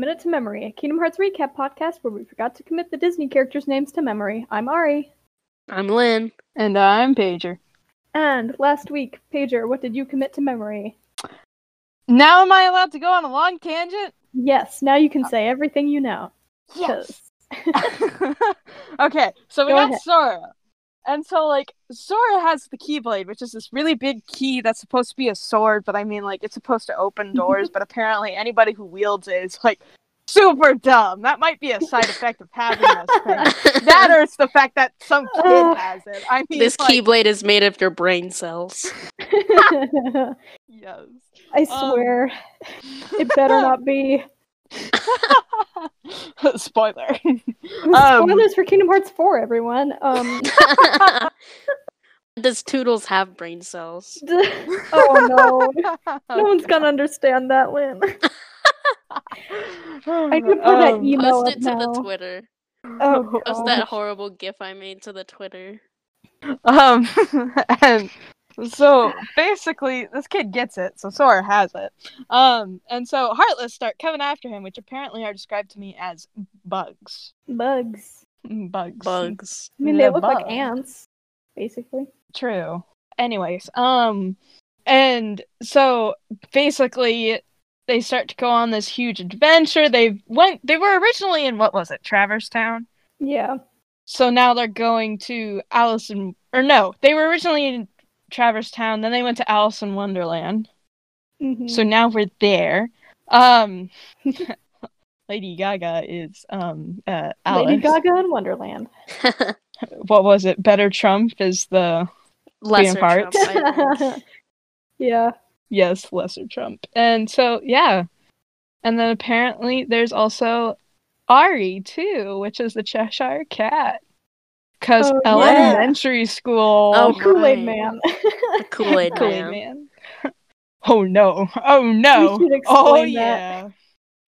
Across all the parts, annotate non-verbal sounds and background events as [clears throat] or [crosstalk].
welcome to Commit It to Memory, a Kingdom Hearts recap podcast where we forgot to commit the Disney characters' names to memory. I'm Ari. I'm Lynn. And I'm Pager. And last week, Pager, what did you commit to memory? Now am I allowed to go on a long tangent? Yes, now you can say everything you know. Yes. [laughs] [laughs] okay, so we Go got ahead. Sora. And so like Sora has the Keyblade, which is this really big key that's supposed to be a sword, but I mean like it's supposed to open [laughs] doors, but apparently anybody who wields it is like super dumb. That might be a side effect of having this thing. [laughs] That or it's the fact that some [sighs] kid Ugh. has it. I mean this like, keyblade is made of your brain cells. [laughs] Yes. I Yes. swear, it better not be. [laughs] Spoiler. [laughs] Um, Spoilers for Kingdom Hearts 4, everyone. Um, [laughs] Does Toodles have brain cells? oh no. No one's gonna understand that, Lynn. I could put that Um, email Post up it to now. the Twitter. Oh, Post gosh. that horrible gif I made to the Twitter. Um, and so basically, this kid gets it, so Sora has it. Um, and so Heartless start coming after him, which apparently are described to me as bugs. Bugs. Bugs. Bugs. I mean, they The look like ants, basically. True. Anyways, um, and so basically, they start to go on this huge adventure. They went. They were originally in what was it, Traverse Town. Yeah. So now they're going to Alice in or no, they were originally in Traverse Town, then they went to Alice in Wonderland. Mhm. So now we're there. Um [laughs] Lady Gaga is um uh Alice. Lady Gaga in Wonderland. [laughs] What was it? Better Trump is the Lesser parts. Trump, [laughs] yeah. yes, lesser Trump. And so yeah. And then apparently there's also Ari too, which is the Cheshire Cat. Cause Oh, yeah. elementary school Oh, Kool-Aid. Man. Kool-Aid [laughs] Kool-Aid man. man. oh no! Oh no! oh yeah!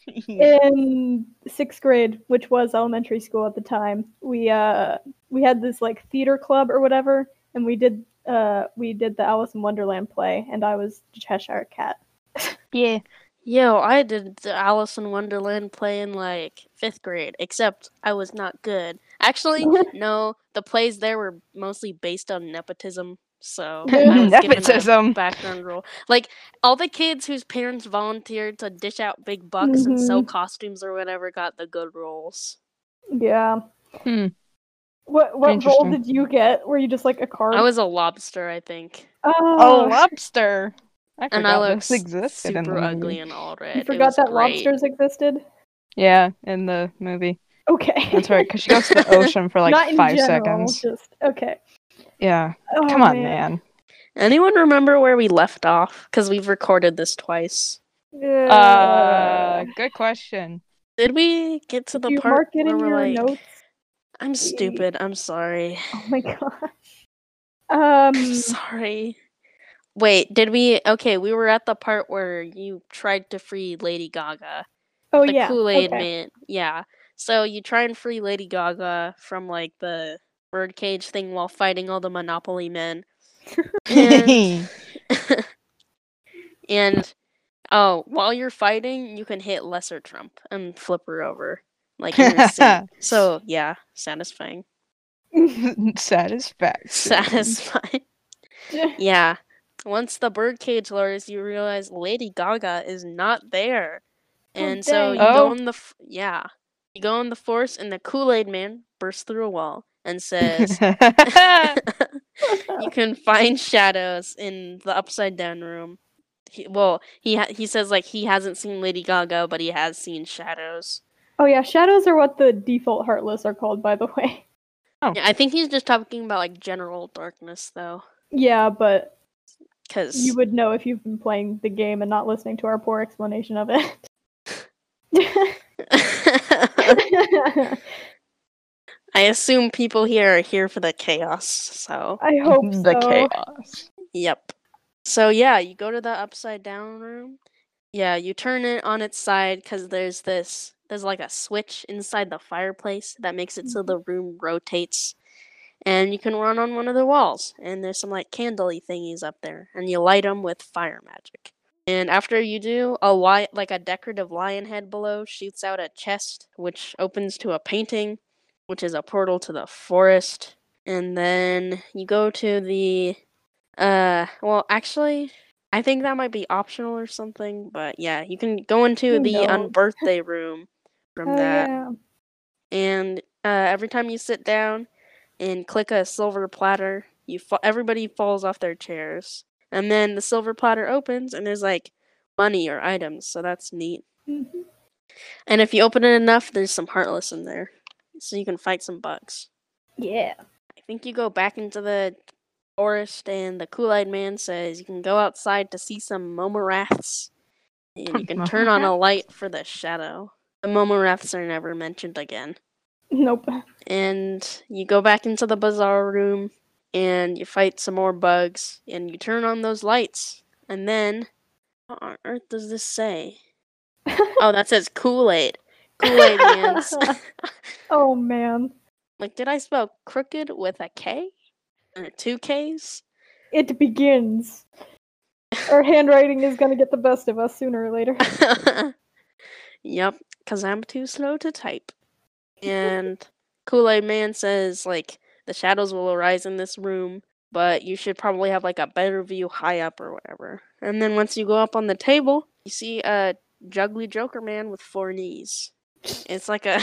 [laughs] in sixth grade, which was elementary school at the time, we uh we had this like theater club or whatever, and we did uh we did the Alice in Wonderland play, and I was the Cheshire Cat. [laughs] yeah. Yo, I did the Alice in Wonderland play in like fifth grade, except I was not good. Actually, [laughs] no, the plays there were mostly based on nepotism, so [laughs] I was given a Nepotism. background role. Like all the kids whose parents volunteered to dish out big bucks and sell Mhm. costumes or whatever got the good roles. Yeah. Hmm. What what role did you get? Were you just like a card? I was a lobster, I think, Oh, Oh, lobster! I and I forgot looked existed in super the ugly and all red. you forgot that great. lobsters existed. Yeah, in the movie. Okay. That's right, because she goes to the [laughs] ocean for like Not in five general, seconds. Just okay. Yeah. Oh, Come on, man. Anyone remember where we left off? Because we've recorded this twice. Uh, good question. Did we get to did the you part mark it where in we're your like, notes? I'm stupid. I'm sorry. Oh my [laughs] gosh. [laughs] Um. I'm sorry. Wait, did we? Okay, we were at the part where you tried to free Lady Gaga. Oh the yeah. Kool Aid okay. Man. Yeah. So you try and free Lady Gaga from like the birdcage thing while fighting all the Monopoly men. And, [laughs] [laughs] and oh, while you're fighting, you can hit Lesser Trump and flip her over. Like in. [laughs] So yeah, satisfying. Satisfaction. Satisfying. Yeah. Once the birdcage lures, you realize Lady Gaga is not there. Oh, And so you dang. go Oh. in the f- yeah, you go in the force, and the Kool Aid Man bursts through a wall and says, [laughs] [laughs] "You can find shadows in the upside down room." He, well, he ha- he says like he hasn't seen Lady Gaga, but he has seen shadows. Oh yeah, shadows are what the default heartless are called, by the way. Oh. Yeah, I think he's just talking about like general darkness though, Yeah, but because you would know if you've been playing the game and not listening to our poor explanation of it. [laughs] I assume people here are here for the chaos. So I hope [laughs] the so. chaos. Yep. So yeah, you go to the upside down room. Yeah, you turn it on its side because there's this there's like a switch inside the fireplace that makes it so the room rotates. And you can run on one of the walls, and there's some like candley thingies up there, and you light them with fire magic. And after you do, a lion, like a decorative lion head below shoots out a chest, which opens to a painting, which is a portal to the forest. And then you go to the, uh, well, actually, I think that might be optional or something. But yeah, you can go into the unbirthday room from Oh, that yeah. and uh, every time you sit down and click a silver platter, you fa- everybody falls off their chairs, and then the silver platter opens and there's like money or items, so that's neat. Mhm. And if you open it enough, there's some heartless in there, so you can fight some bugs. Yeah. I think you go back into the forest, and the Kool Aid Man says you can go outside to see some Momoraths, and you can [laughs] turn on a light for the shadow. The Momoraths are never mentioned again. Nope. and you go back into the bazaar room and you fight some more bugs and you turn on those lights and then what on earth does this say [laughs] oh that says kool-aid kool-aid man's [laughs] oh man. like did i spell crooked with a k or two k's It begins. Our handwriting is gonna get the best of us sooner or later. [laughs] yep because i'm too slow to type and kool-aid man says like the shadows will arise in this room but you should probably have like a better view high up or whatever. And then once you go up on the table you see a juggly joker man with four knees. It's like a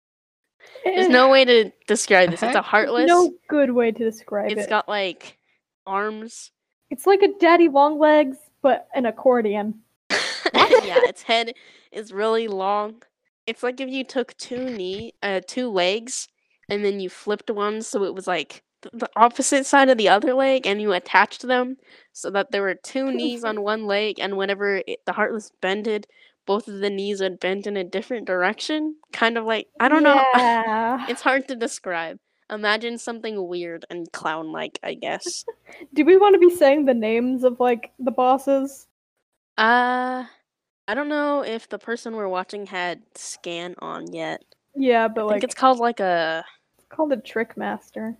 [laughs] there's no [laughs] way to describe this. It's a [laughs] heartless no good way to describe It's It's got like arms. It's like a daddy long legs, but an accordion. yeah, its head is really long. It's like if you took two knee, uh, two legs, and then you flipped one so it was like the opposite side of the other leg, and you attached them so that there were two knees on one leg, and whenever it, the heartless bended, both of the knees would bend in a different direction. Kind of like I don't know. [laughs] It's hard to describe. Imagine something weird and clown-like, I guess. [laughs] Do we want to be saying the names of like the bosses? Uh, I don't know if the person we're watching had scan on yet. Yeah, but I like think it's called like a it's called a trick master.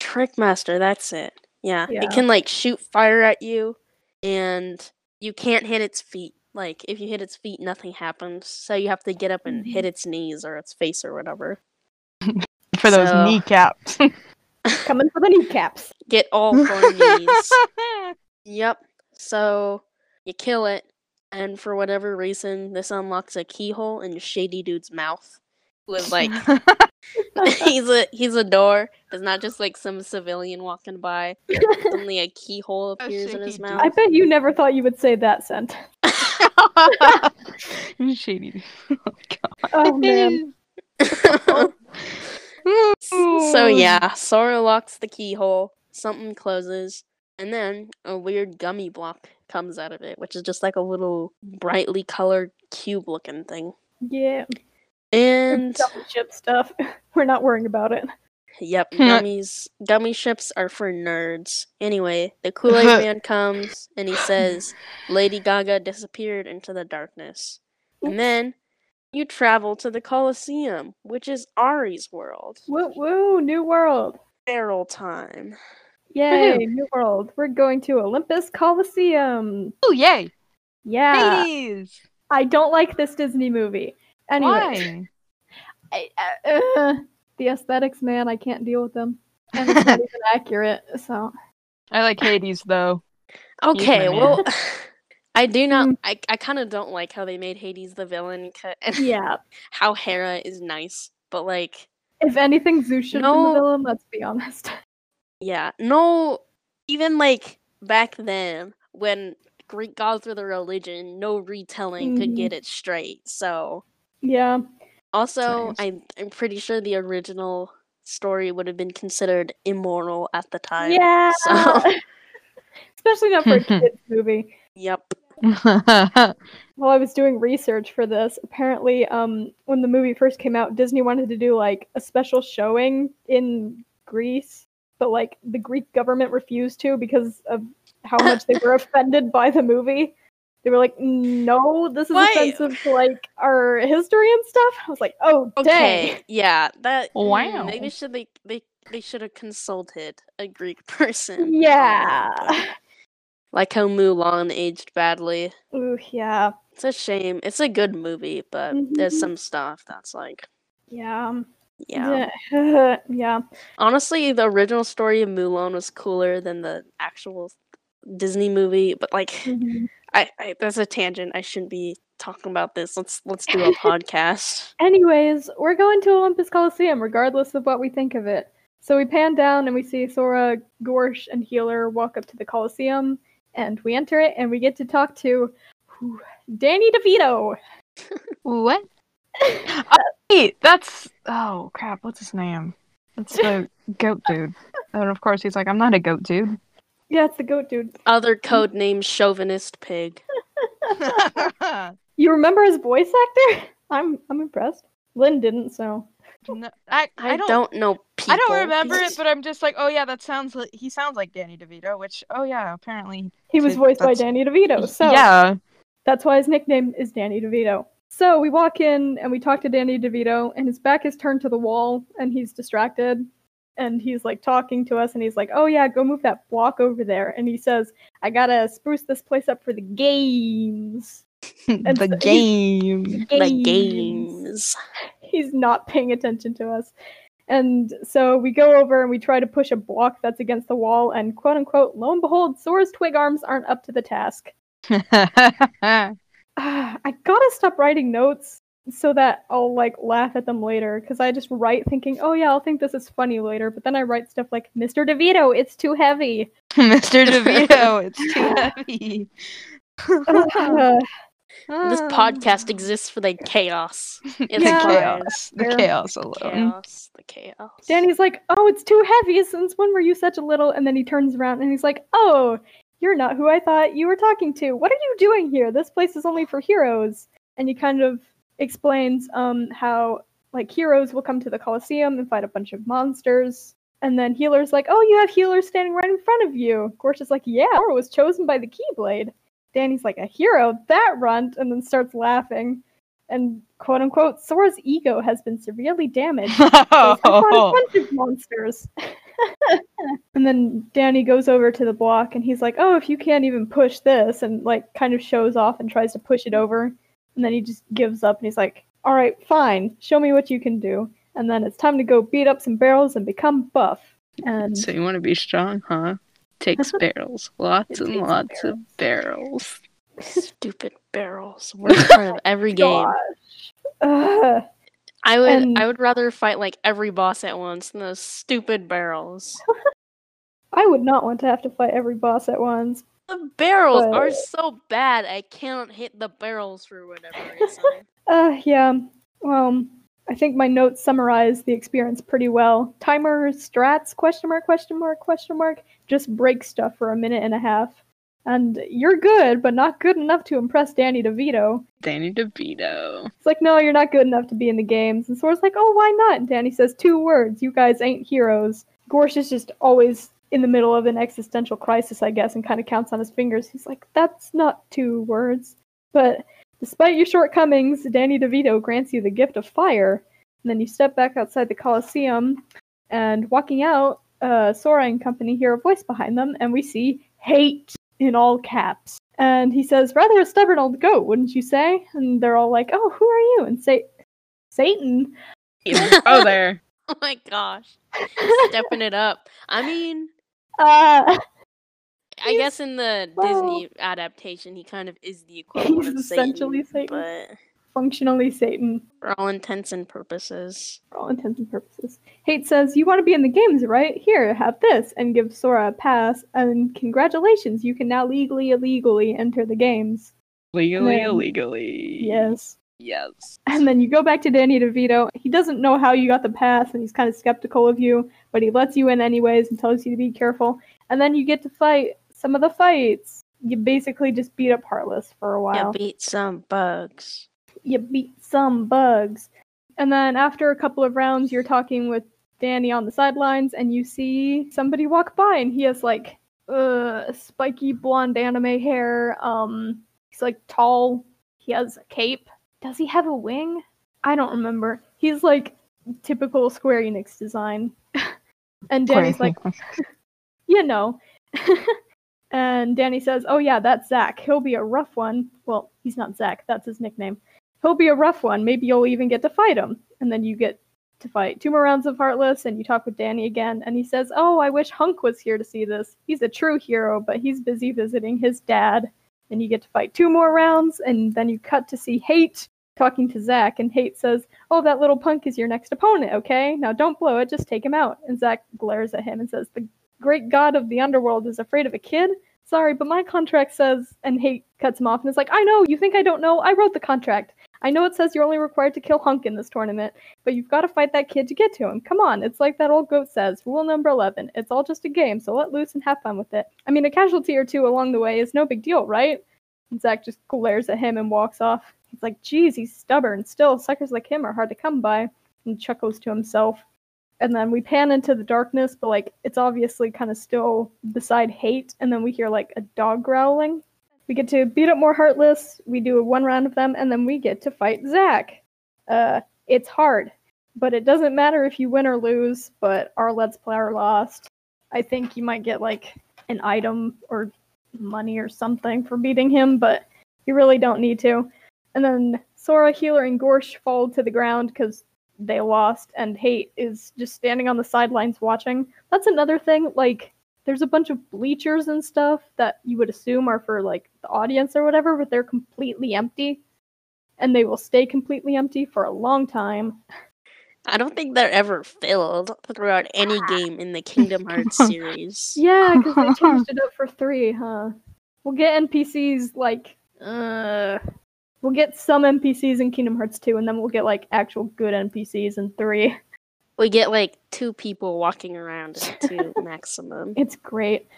Trickmaster, that's it. Yeah. Yeah. It can like shoot fire at you and you can't hit its feet. Like if you hit its feet nothing happens. So you have to get up and hit mm-hmm. its knees or its face or whatever. [laughs] For those So- kneecaps. [laughs] Coming for the kneecaps. Get all four knees. [laughs] Yep. So you kill it and for whatever reason this unlocks a keyhole in Shady Dude's mouth. Who is like [laughs] he's a he's a door. It's not just like some civilian walking by. Suddenly a keyhole Oh, appears in his Shady mouth. I bet you never thought you would say that sentence. [laughs] [laughs] Shady. Oh, oh man. so yeah, Sora locks the keyhole, something closes, and then a weird gummy block comes out of it, which is just like a little brightly colored cube looking thing. Yeah. And Double chip stuff. [laughs] We're not worrying about it. yep, [laughs] gummies gummy ships are for nerds. Anyway, the Kool-Aid [laughs] man comes and he says Lady Gaga disappeared into the darkness. And then you travel to the Colosseum, which is Ari's world. Woo woo, new world. Feral time. Yay, Woohoo. new world. We're going to Olympus Coliseum. Oh yay! Yeah. Hades! I don't like this Disney movie. Anyway, Why? I, uh, uh, the aesthetics, man, I can't deal with them. And it's not [laughs] even accurate, so. I like Hades though. Okay, well, [laughs] I do not. Mm. I, I kind of don't like how they made Hades the villain. and [laughs] Yeah. how Hera is nice, but like, If anything, Zeus should have been the villain, let's be honest. Yeah, no, even like back then when Greek gods were the religion, no retelling could Mhm. get it straight. So, Yeah. also, Nice. I'm I'm pretty sure the original story would have been considered immoral at the time. Yeah. So, [laughs] Especially not for a [laughs] kids movie. yep. [laughs] While I was doing research for this, apparently, um, when the movie first came out, Disney wanted to do like a special showing in Greece, but like the Greek government refused to because of how [laughs] much they were offended by the movie. They were like, "No, this is Why- offensive to like our history and stuff." I was like, "Oh, Okay, dang." yeah, that mm, Wow. maybe should they they they should have consulted a Greek [laughs] person. Yeah. Like how Mulan aged badly. Ooh, yeah. It's a shame. It's a good movie, but there's Mhm. some stuff that's like, Yeah. Yeah. Yeah. [laughs] yeah. Honestly, the original story of Mulan was cooler than the actual Disney movie. But like, Mhm. [laughs] I, I that's a tangent. I shouldn't be talking about this. Let's let's do a [laughs] podcast. Anyways, we're going to Olympus Coliseum, regardless of what we think of it. So we pan down and we see Sora, Gorsh, and Healer walk up to the Coliseum, and we enter it, and we get to talk to whew, Danny DeVito. What? Oh, wait, that's oh crap. What's his name? That's the goat dude. And of course, he's like, I'm not a goat dude. Yeah, it's the goat dude. Other code name chauvinist pig. [laughs] You remember his voice actor? [laughs] I'm I'm impressed. Lynn didn't, so No, I, I, I don't, don't, know people. I don't remember it, [laughs] but I'm just like, oh yeah, that sounds like he sounds like Danny DeVito. Which, oh yeah, apparently, he was voiced by Danny DeVito. So yeah. That's why his nickname is Danny DeVito. So we walk in and we talk to Danny DeVito, and his back is turned to the wall, and he's distracted. And he's like talking to us, and he's like, "Oh yeah, go move that block over there." And he says, "I gotta spruce this place up for the games." [laughs] The so game. the games. He's not paying attention to us. And so we go over and we try to push a block that's against the wall, and quote unquote, lo and behold, Sora's twig arms aren't up to the task. [laughs] Ah, [sighs] I gotta stop writing notes so that I'll like laugh at them later because I just write thinking, oh yeah, I'll think this is funny later. But then I write stuff like, Mr. DeVito, it's too heavy. [laughs] Mr. DeVito, it's too [laughs] heavy. Uh, [laughs] This podcast exists for the chaos. It's the Yeah. fine. chaos. The Fair. chaos alone. Chaos. The chaos. Danny's like, oh, it's too heavy. Since when were you such a little? And then he turns around and he's like, oh, you're not who I thought you were talking to. What are you doing here? This place is only for heroes. And he kind of explains um how like heroes will come to the Colosseum and fight a bunch of monsters. And then Healer's like, oh, you have healers standing right in front of you. Gorsh is like, yeah, Sora was chosen by the Keyblade. Danny's like, a hero? That runt. And then starts laughing. And quote unquote, Sora's ego has been severely damaged. [laughs] I a bunch of monsters. [laughs] [laughs] and then Danny goes over to the block and he's like, Oh, if you can't even push this, and like kind of shows off and tries to push it over. And then he just gives up and he's like, All right, fine, show me what you can do. And then it's time to go beat up some barrels and become buff. And So you want to be strong, huh? Takes [laughs] barrels. Lots It and takes lots of barrels. Stupid barrels. Worst part of every [laughs] game. gosh. I would And- I would rather fight like every boss at once than those stupid barrels. [laughs] I would not want to have to fight every boss at once. The barrels are so bad. I cannot hit the barrels for whatever [laughs] reason. [laughs] Uh, yeah. Well, I think my notes summarize the experience pretty well. Timer strats question mark question mark question mark just break stuff for a minute and a half, and you're good, but not good enough to impress Danny DeVito. Danny DeVito. It's like, no, you're not good enough to be in the games. And Sora's like, oh, why not? And Danny says two words: you guys ain't heroes. Gorsh is just always in the middle of an existential crisis, I guess, and kind of counts on his fingers. He's like, that's not two words. But despite your shortcomings, Danny DeVito grants you the gift of fire. And then you step back outside the Coliseum, and walking out, uh, Sora and company hear a voice behind them, and we see hate in all caps. And he says, rather a stubborn old goat, wouldn't you say? And they're all like, oh, who are you? And say, Satan. Oh, [laughs] there. [laughs] oh my gosh. Stepping it up. I mean, [laughs] Uh, I guess in the well- Disney adaptation, he kind of is the equivalent He's of Satan, essentially Satan. but functionally Satan, for all intents and purposes. for all intents and purposes. Hate says, You want to be in the games, right? Here, have this, and gives Sora a pass, and congratulations, you can now legally, illegally enter the games. Legally, then- illegally. Yes. Yes. And then you go back to Danny DeVito. He doesn't know how you got the pass, and he's kind of skeptical of you, but he lets you in anyways and tells you to be careful. And then you get to fight some of the fights. You basically just beat up Heartless for a while. Yeah, beat some bugs. You beat some bugs. And then after a couple of rounds, you're talking with Danny on the sidelines, and you see somebody walk by, and he has like uh spiky blonde anime hair. Um, he's like tall. He has a cape. Does he have a wing? I don't remember. He's like typical Square Enix design. [laughs] and Danny's like, [laughs] you know. [laughs] And Danny says, Oh, yeah, that's Zach. He'll be a rough one. Well, he's not Zach, that's his nickname. He'll be a rough one. Maybe you'll even get to fight him. And then you get to fight two more rounds of Heartless, and you talk with Danny again. And he says, Oh, I wish Hunk was here to see this. He's a true hero, but he's busy visiting his dad. And you get to fight two more rounds, and then you cut to see Hate talking to Zach, and Hate says, Oh, that little punk is your next opponent, okay? Now don't blow it, just take him out. And Zach glares at him and says, The great god of the underworld is afraid of a kid? Sorry, but my contract says, and Hate cuts him off and is like, I know, you think I don't know? I wrote the contract. I know it says you're only required to kill Hunk in this tournament, but you've got to fight that kid to get to him. Come on, it's like that old goat says, rule number 11. It's all just a game, so let loose and have fun with it. I mean, a casualty or two along the way is no big deal, right? And Zach just glares at him and walks off. He's like, geez, he's stubborn. Still, suckers like him are hard to come by. And chuckles to himself. And then we pan into the darkness, but like it's obviously kind of still beside hate. And then we hear like a dog growling. We get to beat up more Heartless. We do one round of them, and then we get to fight Zach. Uh, it's hard, but it doesn't matter if you win or lose. But our Let's Player lost. I think you might get like an item or money or something for beating him, but you really don't need to. And then Sora, Healer, and Gorsh fall to the ground because they lost, and Hate is just standing on the sidelines watching. That's another thing. Like, there's a bunch of bleachers and stuff that you would assume are for like the audience or whatever, but they're completely empty, and they will stay completely empty for a long time. I don't think they're ever filled throughout [laughs] any game in the Kingdom [laughs] Hearts series. Yeah, because they [laughs] changed it up for three, huh? We'll get NPCs like uh we'll get some NPCs in Kingdom Hearts 2 and then we'll get like actual good NPCs in 3. We get like two people walking around at [laughs] two maximum. It's great.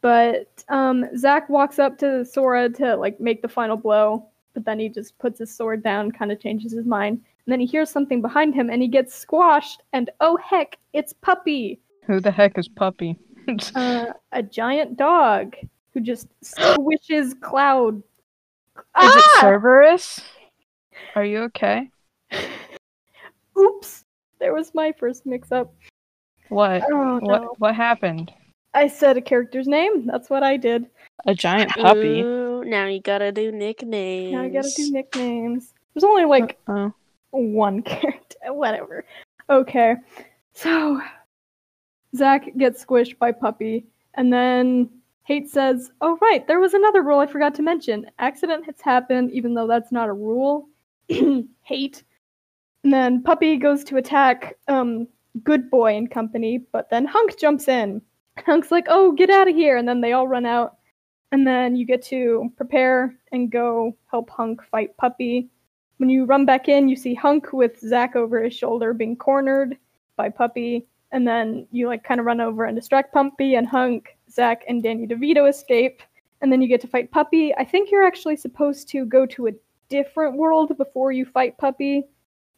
But um Zach walks up to Sora to like make the final blow, but then he just puts his sword down, kind of changes his mind. And then he hears something behind him and he gets squashed and oh heck, it's Puppy. Who the heck is Puppy? Uh, a giant dog who just squishes [gasps] Cloud. Is Ah! it Cerberus? Are you okay? [laughs] Oops. There was my first mix up. What? Oh What no. what happened? I said a character's name. That's what I did. A giant puppy. Ooh, now you gotta do nicknames. Now I gotta do nicknames. There's only like Oh. one [laughs] character. Whatever. Okay. So Zach gets squished by Puppy, and then Hate says, Oh right, there was another rule I forgot to mention. Accident has happened, even though that's not a rule. [clears throat] Hate. And then Puppy goes to attack um Good Boy and company, but then Hunk jumps in. Hunk's like, Oh, get out of here, and then they all run out. And then you get to prepare and go help Hunk fight Puppy. When you run back in, you see Hunk with Zack over his shoulder being cornered by Puppy. And then you like kind of run over and distract Puppy, and Hunk, Zack, and Danny DeVito escape. And then you get to fight Puppy. I think you're actually supposed to go to a different world before you fight Puppy.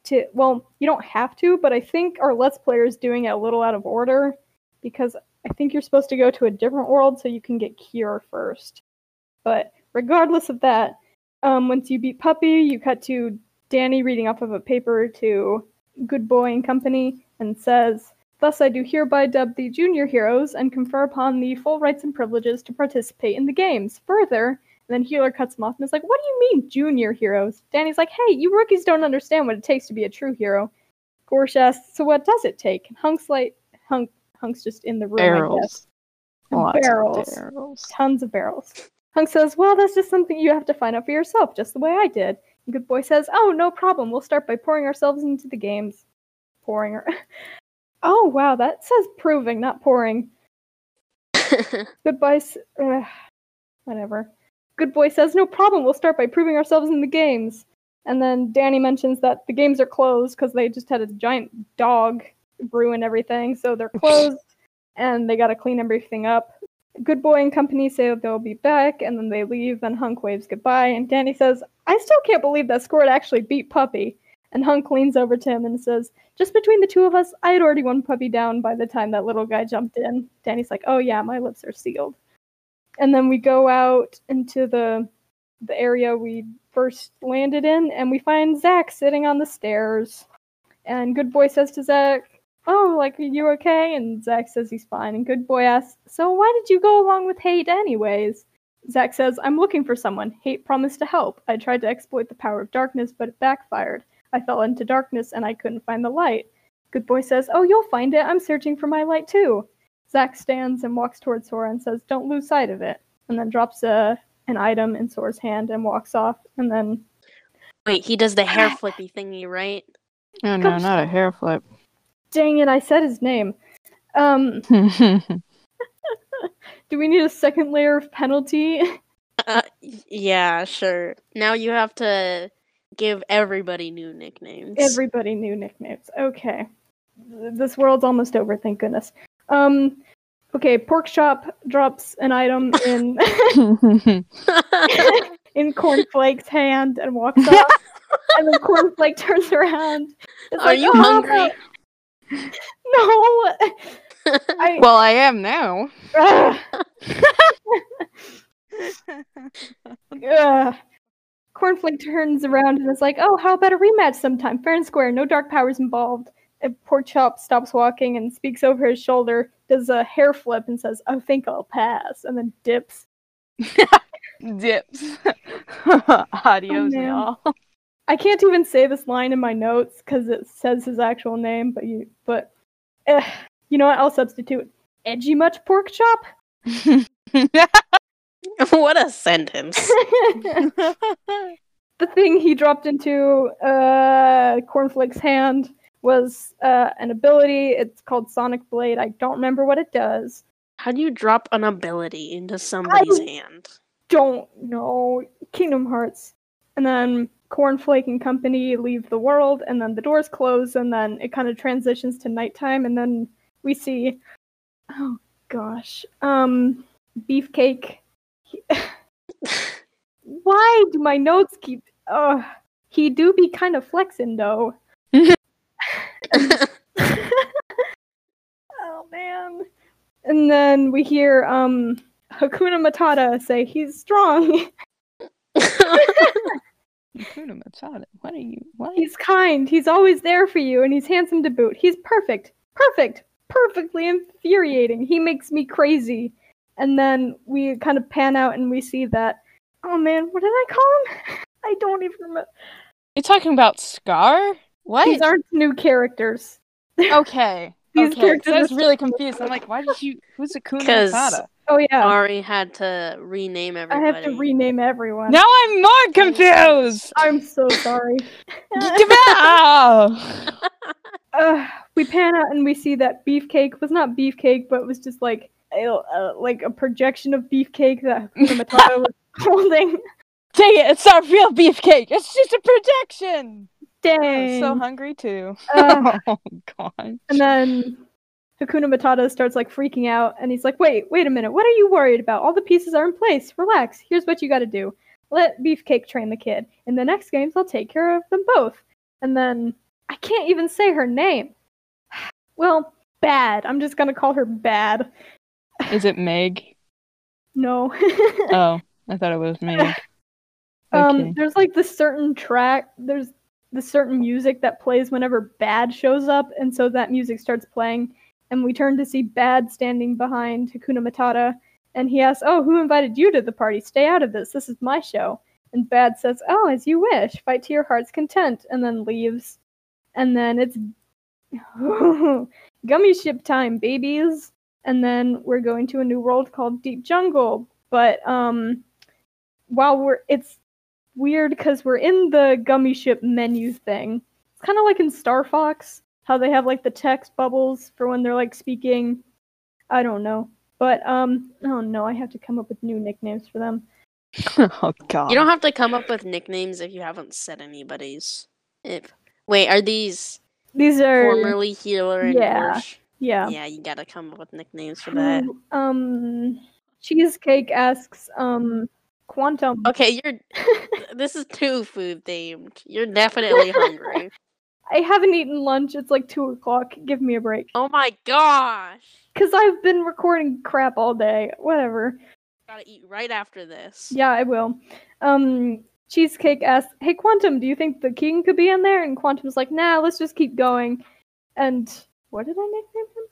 To well, you don't have to, but I think our Let's Player is doing it a little out of order because I think you're supposed to go to a different world so you can get Cure first. But regardless of that, um, once you beat Puppy, you cut to Danny reading off of a paper to Good Boy and Company and says, Thus I do hereby dub the junior heroes and confer upon the full rights and privileges to participate in the games. Further, and then Healer cuts him off and is like, What do you mean, junior heroes? Danny's like, Hey, you rookies don't understand what it takes to be a true hero. Gorsh asks, So what does it take? And Hunk's like, Hunk, Hunk's just in the room. Barrels. Barrels. barrels. Tons of barrels. Hunk says, Well, that's just something you have to find out for yourself, just the way I did. And Good Boy says, Oh, no problem. We'll start by pouring ourselves into the games. Pouring. Our- [laughs] oh, wow. That says proving, not pouring. [laughs] Good Boy. S- uh, whatever. Good Boy says, No problem. We'll start by proving ourselves in the games. And then Danny mentions that the games are closed because they just had a giant dog ruin everything. So they're [laughs] closed and they got to clean everything up. Good Boy and company say they'll be back, and then they leave, and Hunk waves goodbye, and Danny says, I still can't believe that Squirt actually beat Puppy. And Hunk leans over to him and says, Just between the two of us, I had already won Puppy down by the time that little guy jumped in. Danny's like, Oh yeah, my lips are sealed. And then we go out into the the area we first landed in, and we find Zach sitting on the stairs. And Good Boy says to Zach, "Oh, like, are you okay?" And Zach says he's fine. And Good Boy asks, "So why did you go along with Hate anyways?" Zach says, "I'm looking for someone. Hate promised to help. I tried to exploit the power of darkness, but it backfired. I fell into darkness and I couldn't find the light." Good Boy says, "Oh, you'll find it. I'm searching for my light too." Zach stands and walks towards Sora and says, "Don't lose sight of it." And then drops a an item in Sora's hand and walks off. And then Wait, he does the hair flippy thingy, right? Oh no, not a hair flip. Dang it, I said his name. Um, [laughs] [laughs] do we need a second layer of penalty? Uh, yeah, sure. Now you have to give everybody new nicknames. Everybody new nicknames. Okay. This world's almost over, thank goodness. Um, okay, Pork Chop drops an item in [laughs] in Cornflake's hand and walks off. and then Cornflake turns around. It's Are like, you "Oh, hungry? [laughs] No. I, [laughs] well, I am now. Ugh. Ugh. Cornflake turns around and is like, "Oh, how about a rematch sometime? Fair and square, no dark powers involved." And Pork Chop stops walking and speaks over his shoulder, does a hair flip, and says, "I think I'll pass," and then dips. [laughs] Dips. [laughs] Adios, man. y'all. I can't even say this line in my notes because it says his actual name, but you, but, eh, you know what? I'll substitute. Edgy much pork chop? [laughs] what a sentence. the thing he dropped into uh, Cornflake's hand was uh, an ability. It's called Sonic Blade. I don't remember what it does. How do you drop an ability into somebody's hand? Don't know. Kingdom Hearts. And then Cornflake and company leave the world, and then the doors close, and then it kind of transitions to nighttime, and then we see. Oh gosh. Um, Beefcake. [laughs] Why do my notes keep. Oh, he do be kind of flexing though. [laughs] oh man. And then we hear um Hakuna Matata say he's strong. [laughs] Hakuna Matata. What are you? What? he's kind. He's always there for you and he's handsome to boot. He's perfect. Perfect. Perfectly infuriating. He makes me crazy. And then we kind of pan out and we see that oh man, what did I call him? [laughs] I don't even remember. You're talking about Scar? What? These aren't new characters. [laughs] Okay. These okay. characters I was really confused. I'm like, why did you? Who's Hakuna 'Cause- Matata? Oh yeah. Ari had to rename everybody. I have to rename everyone. Now I'm more confused. [laughs] I'm so sorry. Uh, [laughs] we pan out and we see that beefcake was not beefcake, but it was just like a, uh, like a projection of beefcake that Hakuna Matata was holding. Dang it! It's not real beefcake. It's just a projection. Dang. I'm so hungry too. [laughs] Uh, oh god. and then Hakuna Matata starts like freaking out, and he's like, "Wait, wait a minute. What are you worried about? All the pieces are in place. Relax. Here's what you got to do. Let Beefcake train the kid. In the next games, I'll take care of them both." And then I can't even say her name. [sighs] Well, Bad. I'm just gonna call her Bad. Is it Meg? [sighs] No. Oh, [laughs] I thought it was Meg. [laughs] Um, there's like this certain track. There's this certain music that plays whenever Bad shows up, and so that music starts playing, and we turn to see Bad standing behind Hakuna Matata, and he asks, "Oh, who invited you to the party? Stay out of this. This is my show." And Bad says, "Oh, as you wish. Fight to your heart's content," and then leaves. And then it's [laughs] gummy ship time, babies. And then we're going to a new world called Deep Jungle. But um, while we're it's weird because we're in the gummy ship menu thing. It's kind of like in Star Fox, how they have like the text bubbles for when they're like speaking. I don't know, but um, oh no, I have to come up with new nicknames for them. [laughs] oh god. You don't have to come up with nicknames if you haven't said anybody's. If wait, are these These are formerly healer and yeah. Gorsh? yeah. Yeah, you gotta come up with nicknames for that. Um, cheesecake asks um, quantum. Okay, you're. [laughs] this is too food themed. You're definitely hungry. [laughs] I haven't eaten lunch. It's like two o'clock. Give me a break. Oh my gosh! Cause I've been recording crap all day. Whatever. Gotta eat right after this. Yeah, I will. Um, Cheesecake asks, "Hey, Quantum, do you think the king could be in there?" And Quantum's like, "Nah, let's just keep going." And what did I nickname him?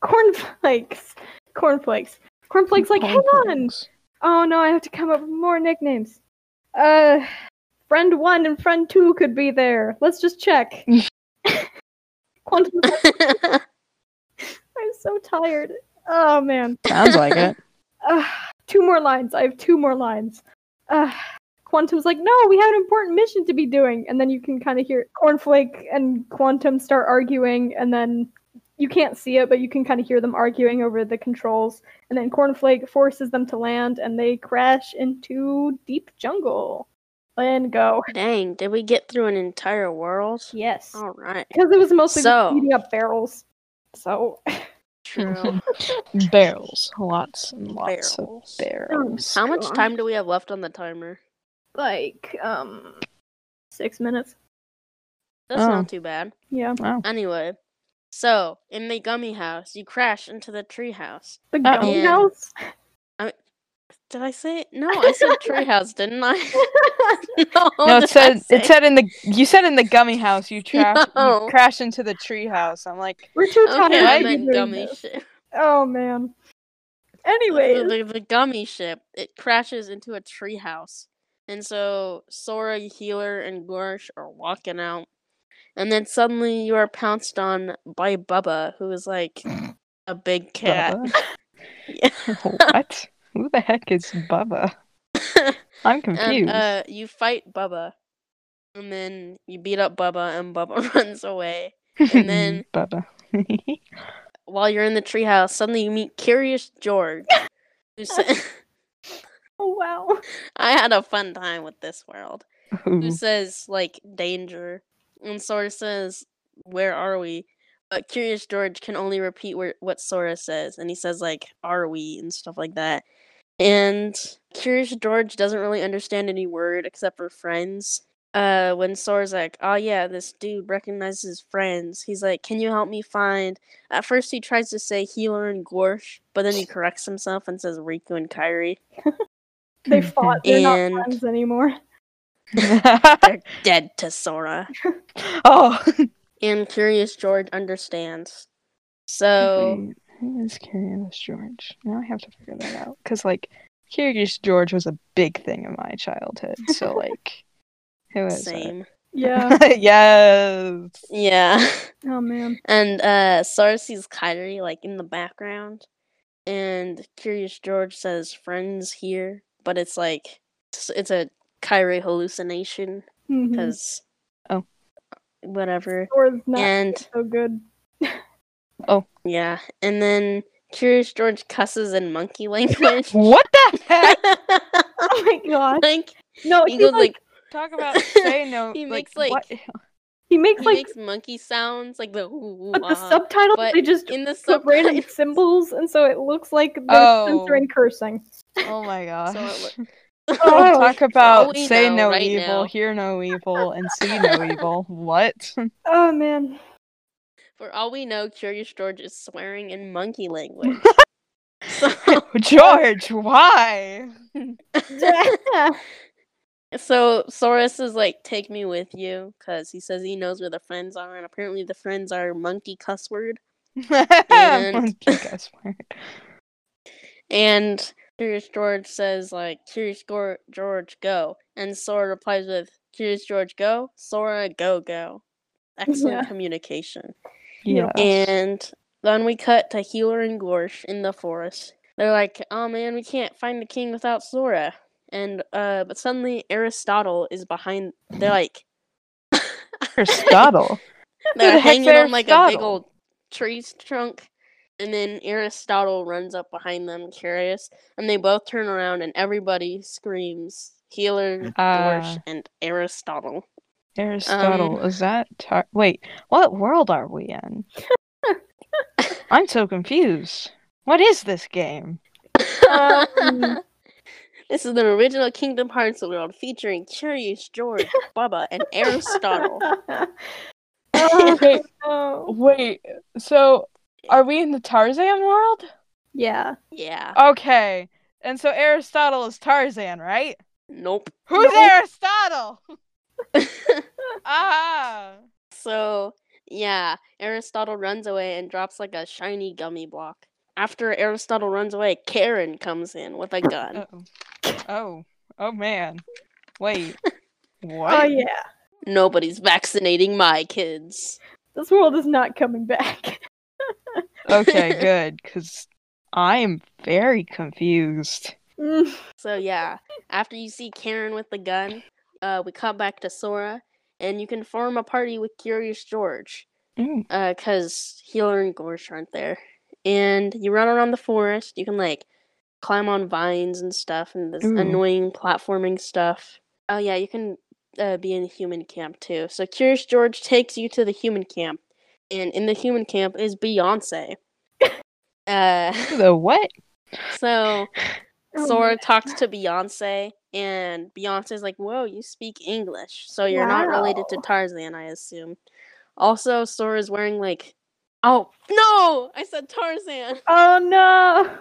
Cornflakes. Cornflakes. Cornflakes like, hang on. Cornflakes. Oh no, I have to come up with more nicknames. Uh friend one and friend two could be there. Let's just check. [laughs] Quantum [laughs] I'm so tired. Oh man. Sounds like it. [laughs] Uh, two more lines. I have two more lines. Uh, Quantum's like, no, we have an important mission to be doing. And then you can kind of hear Cornflake and Quantum start arguing, and then you can't see it, but you can kind of hear them arguing over the controls. And then Cornflake forces them to land, and they crash into deep jungle. And go. Dang, did we get through an entire world? Yes. All right. Because it was mostly just So- beating up barrels. So, True. [laughs] barrels. Lots and lots Barrels. of barrels. How much time do we have left on the timer? like, um, six minutes. That's Oh. not too bad. Yeah. Anyway, so in the gummy house, you crash into the tree house. The uh, gummy And- house. Did I say it? No, I said tree [laughs] house, didn't I? [laughs] [laughs] no, No, it said I it said in the you said in the gummy house you trash No. you crash into the tree house. I'm like, We're too tired. Okay, I meant gummy this. ship. Oh man. Anyway, the, the, the gummy ship it crashes into a treehouse, and so Sora, Healer, and Gorsh are walking out, and then suddenly you are pounced on by Bubba, who is like [clears throat] a big cat. [laughs] [laughs] What? Who the heck is Bubba? [laughs] I'm and confused. uh, you fight Bubba, and then you beat up Bubba, and Bubba runs away. and then- Bubba. While you're in the treehouse, suddenly you meet Curious George. Oh wow. I had a fun time with this world. Ooh. who says like danger and Sora says where are we but Curious George can only repeat where, what Sora says and he says like are we and stuff like that and Curious George doesn't really understand any word except for friends uh when Sora's like oh yeah this dude recognizes friends he's like can you help me find at first he tries to say Healer and Gorsh but then he corrects himself and says Riku and Kairi. [laughs] They fought. They're And- not friends anymore. They're dead to Sora [laughs] oh. And Curious George understands. So, Wait, who is Curious George? Now I have to figure that out because like Curious George was a big thing in my childhood. So [laughs] like, who is it? same. Yeah. [laughs] yes. Yeah. oh man. And uh Sora sees Kairi like in the background. And Curious George says friends here, but it's like it's, it's a Kairi hallucination because Oh. whatever. Sora's not And so good. Oh yeah, and then Curious George cusses in monkey language. [laughs] What the [laughs] heck? Oh my god. like No, he he, goes like, like Talk [laughs] about say no. He like, makes, like, what? he makes he like makes monkey sounds like the ooh, but the ah. subtitles but they just in the put random subtitles. symbols and so it looks like they're Oh. censoring cursing. Oh my gosh. So it [laughs] Oh, [laughs] Talk about say no right evil, now. hear no [laughs] evil, and see no evil. What? oh man. For all we know, Curious George is swearing in monkey language. so, George, why? so Sora's is like, "Take me with you," because he says he knows where the friends are, and apparently the friends are monkey cuss word. And- Monkey cuss word. And Curious George says like, "Curious George, go," and Sora replies with, "Curious George, go." Sora, go, go. Excellent Yeah. communication. Yeah. And then we cut to Healer and Gorsh in the forest. They're like, "Oh man, we can't find the king without Sora." And uh, but suddenly Aristotle is behind. They're [laughs] like, [laughs] Aristotle. they're hanging on like a big old tree trunk. And then Aristotle runs up behind them, curious, and they both turn around, and everybody screams, "Healer, Gorsh, Ah. and Aristotle." Aristotle. is that tar- wait? What world are we in? [laughs] I'm so confused. What is this game? Um, [laughs] this is the original Kingdom Hearts world featuring Curious George, Bubba, and [laughs] Aristotle. oh, Wait. Wait. So, are we in the Tarzan world? Yeah. yeah. Okay. And so Aristotle is Tarzan, right? Nope. Who's No. Aristotle? [laughs] Ah. so Yeah, Aristotle runs away and drops like a shiny gummy block. After Aristotle runs away, Karen comes in with a gun. Uh-oh. Oh. Oh man. Wait. [laughs] What? Oh yeah, Nobody's vaccinating my kids. this world is not coming back. Okay, [laughs] good, because I am very confused. Mm, So yeah, after you see Karen with the gun, uh, we cut back to Sora, and you can form a party with Curious George, Mm. uh, cause Healer and Gorsh aren't there, and you run around the forest. You can like climb on vines and stuff, and this Ooh. annoying platforming stuff. Oh yeah, you can uh, be in human camp too. So Curious George takes you to the human camp, and in the human camp is Beyonce. Uh, The what? [laughs] so [laughs] Oh Sora my talks to Beyonce, and Beyonce's like, "Whoa, you speak English, so you're not related to Tarzan, I assume." Also, Sora's wearing like, oh no, I said Tarzan. Oh no!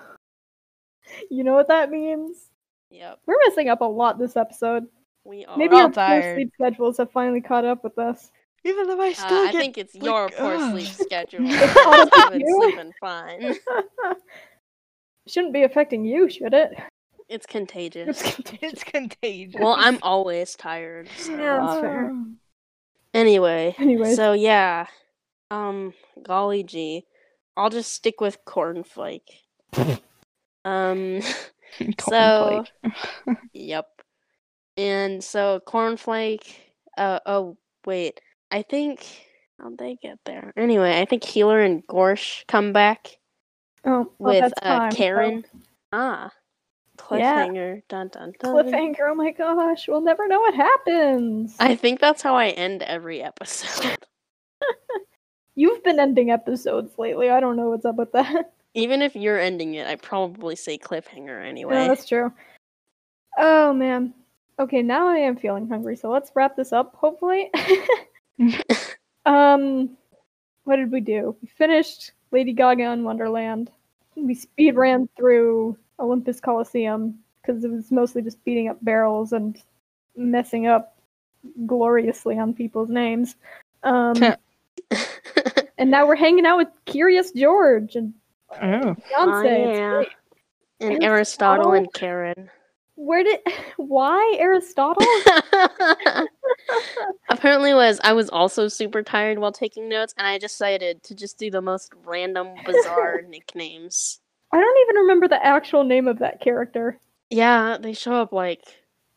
You know what that means? Yep, We're messing up a lot this episode. we are. Maybe all our tired. sleep schedules have finally caught up with us. Even though I Uh, still I think it's like, your poor ugh. sleep [laughs] schedule. [laughs] It's all I've about been you. sleeping fine. [laughs] Shouldn't be affecting you, should it? It's contagious. It's contagious. It's contagious. Well, I'm always tired. So. Yeah, that's fair. Anyway, Anyways, so yeah, um, golly gee, I'll just stick with cornflake. um, So- Cornflake. yep. And so cornflake. Uh oh, wait. I think how'd they get there? Anyway, I think Healer and Gorsh come back oh, well, with that's uh, Karen. Ah, Yeah. cliffhanger. Dun dun dun. Cliffhanger. Oh my gosh, we'll never know what happens. I think that's how I end every episode. [laughs] You've been ending episodes lately. I don't know what's up with that. [laughs] Even if you're ending it, I probably say cliffhanger Yeah, anyway. that's true. Oh man. Okay, now I am feeling hungry, so let's wrap this up, hopefully. [laughs] [laughs] um what did we do? We finished Lady Gaga in Wonderland. We speed ran through Olympus Coliseum because it was mostly just beating up barrels and messing up gloriously on people's names. Um, [laughs] and now we're hanging out with Curious George and Oh. Beyonce. It's yeah. and Aristotle? Aristotle and Karen. Where did [laughs] why Aristotle? Apparently was I was also super tired while taking notes and I decided to just do the most random bizarre [laughs] nicknames. I don't even remember the actual name of that character. Yeah, they show up like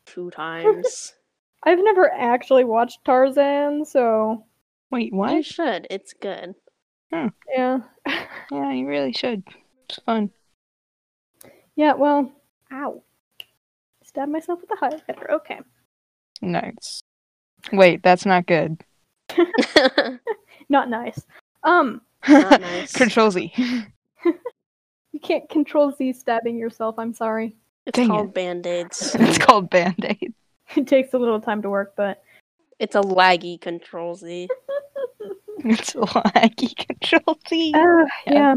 two times. [laughs] [laughs] I've never actually watched Tarzan, so Wait, you what? should. It's good. yeah. Yeah, you really should. It's fun. yeah, well, ow. Stabbed myself with a highlighter. Okay. Nice. Wait, that's not good. [laughs] Not nice. Um, Not [laughs] nice. Control Z. [laughs] you can't control Z stabbing yourself, I'm sorry. It's Dang called it. band-aids. it's called Band Aid. It takes a little time to work, but It's a laggy control Z. It's a laggy Control Z. uh, yeah.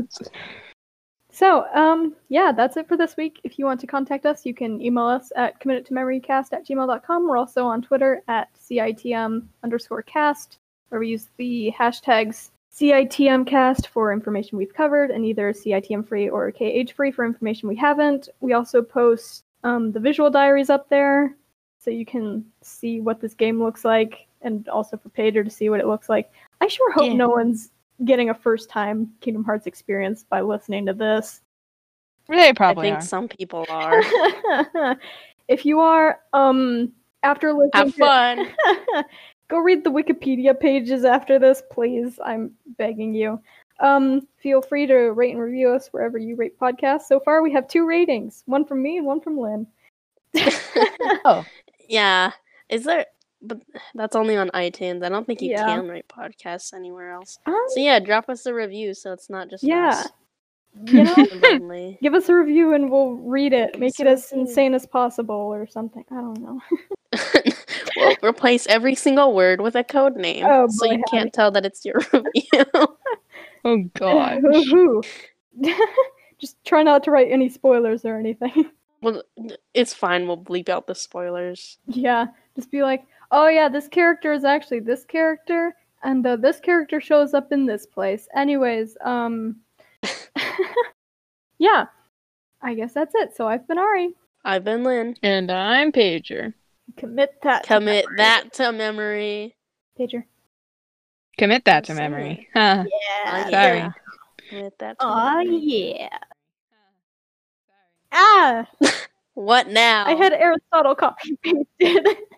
So, um, yeah, that's it for this week. If you want to contact us, you can email us at committedtomemorycast at gmail.com. We're also on Twitter at CITM underscore cast, where we use the hashtags CITMcast for information we've covered, and either CITM free or KH free for information we haven't. We also post um, the visual diaries up there, so you can see what this game looks like, and also for Pager to see what it looks like. I sure hope Yeah. no one's getting a first time Kingdom Hearts experience by listening to this. They I probably think are. some people [laughs] are. [laughs] if you are, um, after listening Have to- fun. [laughs] go read the Wikipedia pages after this, please. I'm begging you. Um, feel free to rate and review us wherever you rate podcasts. So far, we have two ratings: one from me and one from Lynn. Oh, Yeah. Is there but that's only on iTunes. I don't think you Yeah. can write podcasts anywhere else. Um, So yeah, drop us a review so it's not just yeah, us. [laughs] you [laughs] [laughs] know, give us a review and we'll read it. Make it as So insane as possible, or something. I don't know. we'll replace every single word with a code name. Oh, so boy, you can't tell that it's your review. oh god. Just try not to write any spoilers or anything. well it's fine, we'll bleep out the spoilers. yeah, just be like, oh yeah, this character is actually this character, And uh, this character shows up in this place. Anyways, um, [laughs] yeah, I guess that's it. So I've been Ari. I've been Lynn. And I'm Pager. Commit that. to Commit memory. that to memory. Pager. Commit that to Sorry. memory. Huh. Yeah. Oh, Sorry. yeah. Commit that to Oh memory. yeah. [laughs] Ah, What now? I had Aristotle copy pasted. [laughs]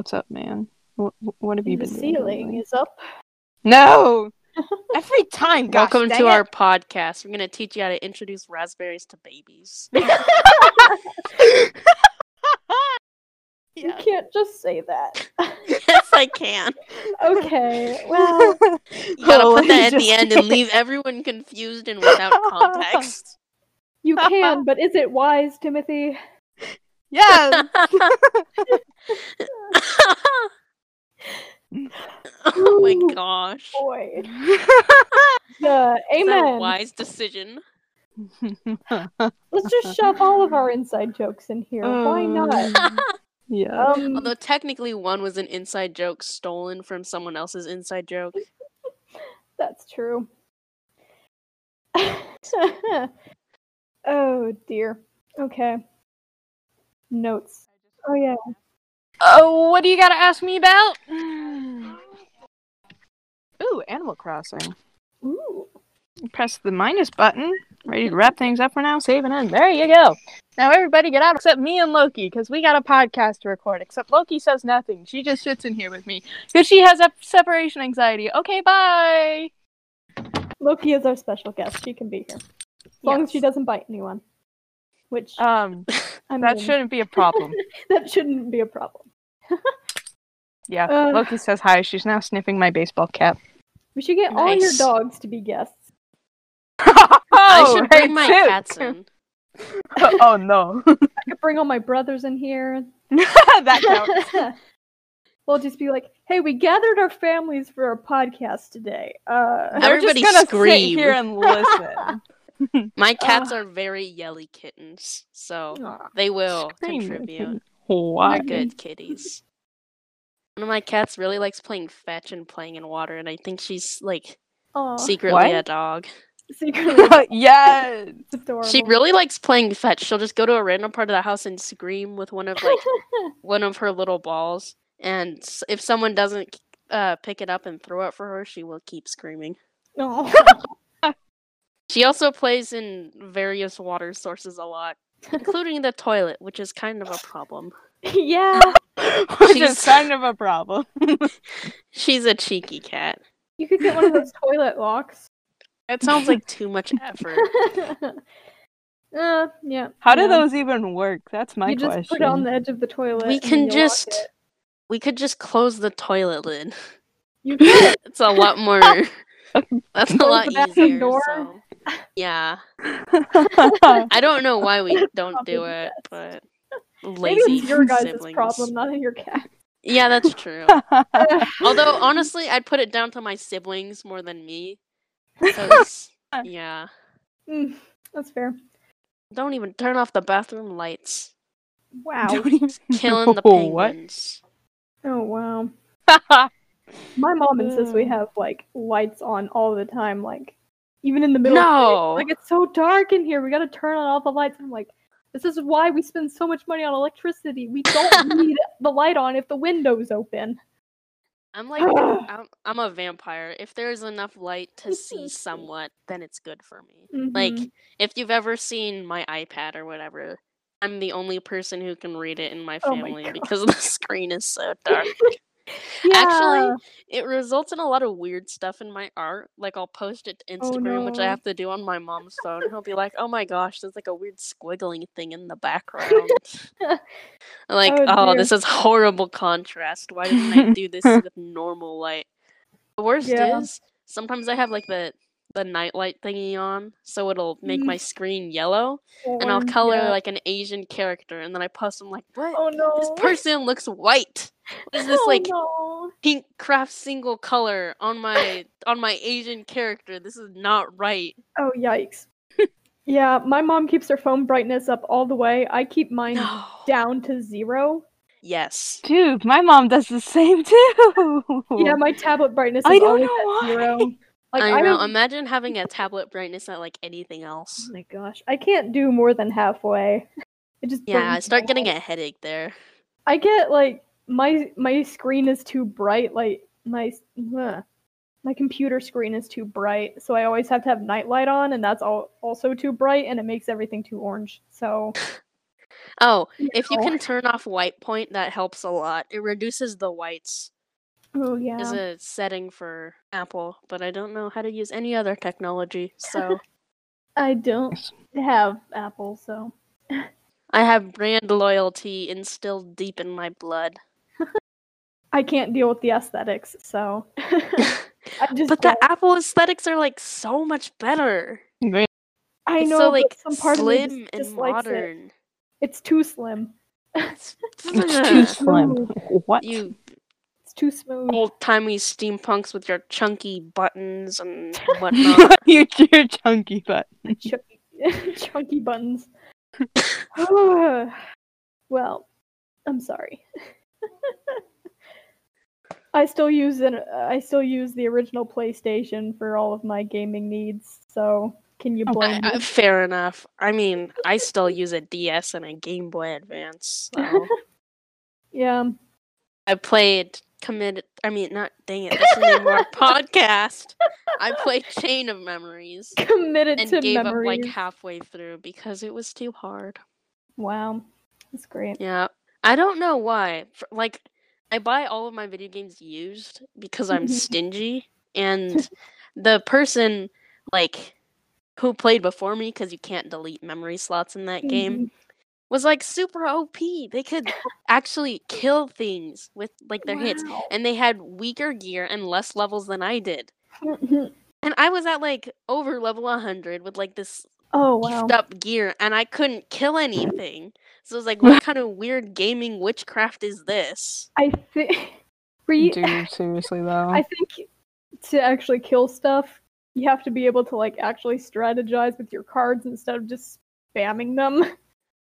What's up, man? What, what have you the been doing? ceiling is up. No. [laughs] Every time, gosh, Welcome to it. our podcast. We're gonna teach you how to introduce raspberries to babies. [laughs] [laughs] You can't just say that. yes, I can. okay, well, You gotta Oh, put that at the end and leave everyone confused and without context. you can, but is it wise, Timothy? Yeah. [laughs] oh my gosh. Boy. [laughs] Yeah, It's a amen. wise decision. Let's just shove all of our inside jokes in here. Why not? Um, [laughs] yeah. Um, Although technically one was an inside joke stolen from someone else's inside joke. that's true. oh dear. Okay. Notes. Oh yeah. Oh, what do you gotta ask me about? [sighs] Ooh, Animal Crossing. Ooh. Press the minus button. Ready to wrap things up for now? Save and end. There you go. Now everybody get out except me and Loki, because we got a podcast to record. Except Loki says nothing. She just sits in here with me. Because she has a separation anxiety. Okay, bye. Loki is our special guest. She can be here. As long as she doesn't bite anyone. Which Um, [laughs] I that mean, shouldn't be a problem. [laughs] that shouldn't be a problem. [laughs] Yeah, Uh. Loki says hi. She's now sniffing my baseball cap. We should get all your dogs to be guests. [laughs] oh, I should bring my Toot. cats in. oh no, I could bring all my brothers in here. that counts. we'll just be like, "Hey, we gathered our families for our podcast today." Uh, They're Everybody just gonna scream. sit here and listen. [laughs] My cats Uh. are very yelly kittens, so aw. they will Scream, contribute. Why? They're good kitties. One of my cats really likes playing fetch and playing in water, and I think she's like Aw, secretly a dog. secretly [laughs] yes. [laughs] adorable. She really likes playing fetch. She'll just go to a random part of the house and scream with one of like one of her little balls, and s- if someone doesn't uh, pick it up and throw it for her, she will keep screaming. Aw. She also plays in various water sources a lot, including the toilet, which is kind of a problem. yeah, [laughs] Which is She's- kind of a problem. [laughs] She's a cheeky cat. you could get one of those toilet locks. It sounds like too [laughs] much effort. uh, yeah. How do yeah. those even work? That's my you just question. put it on the edge of the toilet. We can just- We could just close the toilet lid. You could. It's a lot more. That's a lot the bathroom easier. door. So. Yeah, [laughs] I don't know why we [laughs] don't do it, but [laughs] Maybe lazy it's your guys' siblings. problem, not in your cat. Yeah, that's true. Although honestly, I'd put it down to my siblings more than me. yeah, Mm, that's fair. don't even turn off the bathroom lights. Wow. Killing the What? penguins. Oh wow. My mom insists we have like lights on all the time, like even in the middle. of the. No. Like it's so dark in here. We gotta turn on all the lights. I'm like, this is why we spend so much money on electricity. We don't [laughs] need the light on if the window's open. I'm like, [sighs] I'm, I'm a vampire. If there's enough light to see somewhat, then it's good for me. Like, Mhm. if you've ever seen my iPad or whatever, I'm the only person who can read it in my Oh my family because the [laughs] screen is so dark. [laughs] yeah. Actually, it results in a lot of weird stuff in my art. Like, I'll post it to Oh, Instagram, which I have to do on my mom's phone. He'll be like, "Oh my gosh, there's like a weird squiggling thing in the background." [laughs] Like, Oh, oh, this is horrible contrast. Why didn't I do this [laughs] with normal light? The worst Yeah. is sometimes I have like the the nightlight thingy on, so it'll make Mm. my screen yellow, and I'll color yeah. like an Asian character, and then I post. I'm like, what? Oh no. This person looks white. What is this oh, like no. pink craft single color on my on my Asian character? This is not right. Oh yikes. [laughs] yeah, my mom keeps her phone brightness up all the way. I keep mine No. down to zero. Yes. Dude, my mom does the same [laughs] too. Yeah, my tablet brightness is I don't always know at why. zero. Like I I, know. Imagine having a tablet brightness at like anything Oh else. my gosh, I can't do more than halfway. It just Yeah, I start getting a headache there. I get like my my screen is too bright. Like my uh, my computer screen is too bright, so I always have to have nightlight on, and that's all also too bright, and it makes everything too orange. So [laughs] Oh, if you can turn off white point, that helps a lot. It reduces the whites. Oh yeah. Is yeah, a setting for Apple, but I don't know how to use any other technology. So [laughs] I don't have Apple, so [laughs] I have brand loyalty instilled deep in my blood. [laughs] I can't deal with the aesthetics. So I just but the don't. Apple aesthetics are like so much better. I It's know, so but like some part of me slim just and dislikes it. modern. It's too slim. It's, It's too slim. What? you It's too smooth. old timey steampunks with your chunky buttons and [laughs] whatnot. [laughs] you your chunky butt. chunky, [laughs] chunky buttons. [sighs] [sighs] well, I'm sorry. I still use an I still use the original PlayStation for all of my gaming needs. So can you blame I- me? fair enough. I mean, I still use a DS and a Game Boy Advance. So. Yeah. I played committed. I mean, not dang it. This is the name our podcast. I played Chain of Memories Committed and to gave memories. up like halfway through because it was too hard. wow. That's great. Yeah, I don't know why. F- Like, I buy all of my video games used because I'm [laughs] stingy, and the person like who played before me because you can't delete memory slots in that game Mhm. Was like super OP. They could actually kill things with like their hits, and they had weaker gear and less levels than I did. Mm-hmm. And I was at like over level 100 with like this oh wow. up gear, and I couldn't kill anything. So I was like, [laughs] what kind of weird gaming witchcraft is this? I think [laughs] re- Dude, seriously though. I think to actually kill stuff, you have to be able to like actually strategize with your cards instead of just spamming them. [laughs]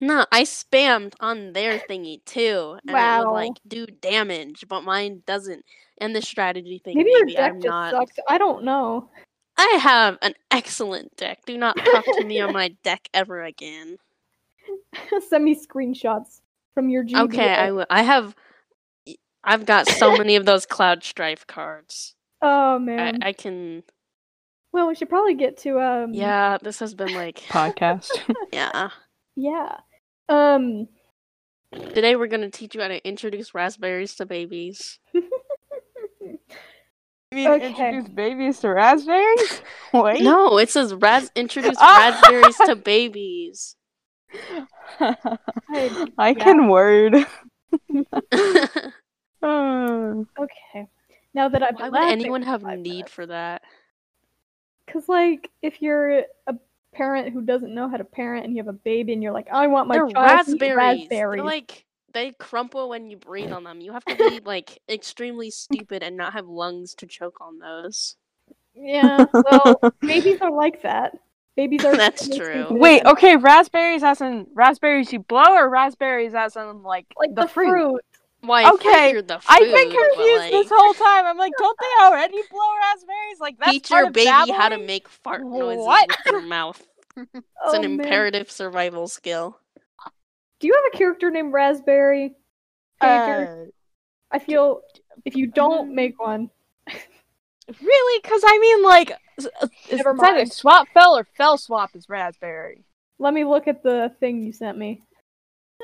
No, I spammed on their thingy too, and it Wow. would like do damage, but mine doesn't. And the strategy thing, Maybe maybe, your deck I'm just not. sucks. I don't know. I have an excellent deck. Do not talk to me on [laughs] my deck ever again. [laughs] Send me screenshots from your GBA. Okay, I will. I have. I've got so many of those Cloud Strife cards. [laughs] Oh I, man. I can. Well, we should probably get to um. Yeah, this has been like. Podcast. Yeah. Yeah. Um. Today we're gonna teach you how to introduce raspberries to babies. You mean Okay. introduce babies to raspberries? [laughs] Wait. No, it says ras- introduce [laughs] Ah! raspberries to babies. [laughs] I- I can word. Uh, Okay. Now that I've would anyone have need for that? Because like, if you're a parent who doesn't know how to parent and you have a baby and you're like, I want my They're child to eat raspberries. raspberries. They're like they crumple when you breathe on them. You have to be like extremely stupid and not have lungs to choke on those. Yeah. Well, [laughs] babies are like that. Babies are. That's true. stupid. Wait, okay, raspberries as in raspberries you blow or raspberries as in like, Like the, fruit? Why? I Okay, the food, I've been confused like, this whole time. I'm like, don't they already [laughs] blow raspberries? Like that's teach your of baby how to make fart noises What? with their mouth. [laughs] [laughs] It's Oh, an man. imperative survival skill. Do you have a character named Raspberry? Pager? Uh, I feel if you mm. don't make one, really? Because I mean, like, s- uh, it's either swap fell or fell swap is raspberry. let me look at the thing you sent me.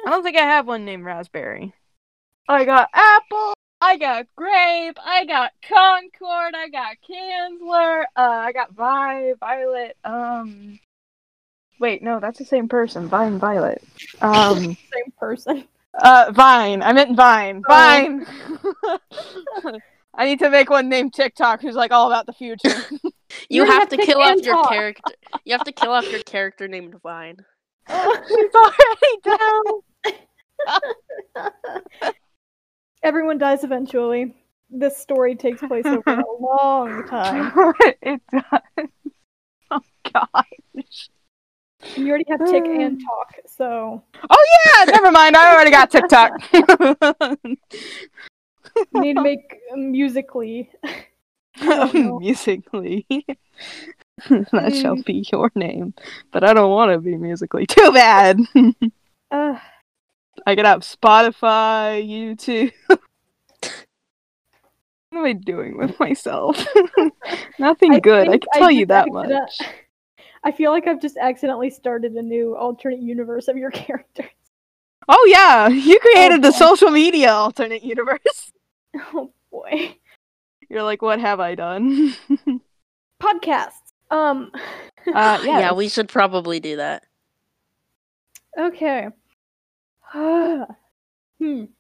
I don't think I have one named raspberry. I got apple. I got grape. I got concord. I got Kansler. Uh, I got Vi, Violet. Um, wait, no, that's the same person. Vine, Violet. Um, [laughs] Same person. uh, Vine. I meant Vine. Oh. Vine. [laughs] I need to make one named TikTok who's like all about the future. [laughs] You already have to kill off and your talk. character. You have to kill off your character named Vine. She's already done. Everyone dies eventually. This story takes place over a [laughs] long time. [laughs] it does. [laughs] Oh gosh. You already have tick and [sighs] talk, so Oh yeah, never mind. I already got TikTok. you need to make Musical.ly. Musical.ly. that shall be your name. But I don't want to be Musical.ly. Too bad. Uh, I could have Spotify, YouTube. [laughs] what am I doing with myself? [laughs] Nothing I good. I think can tell you that accident- much. I feel like I've just accidentally started a new alternate universe of your [laughs] character. Oh yeah, you created the social media alternate universe. Oh boy. You're like, what have I done? Podcasts. Um uh, yeah, Yeah, we should probably do that. okay. [gasps] hmm.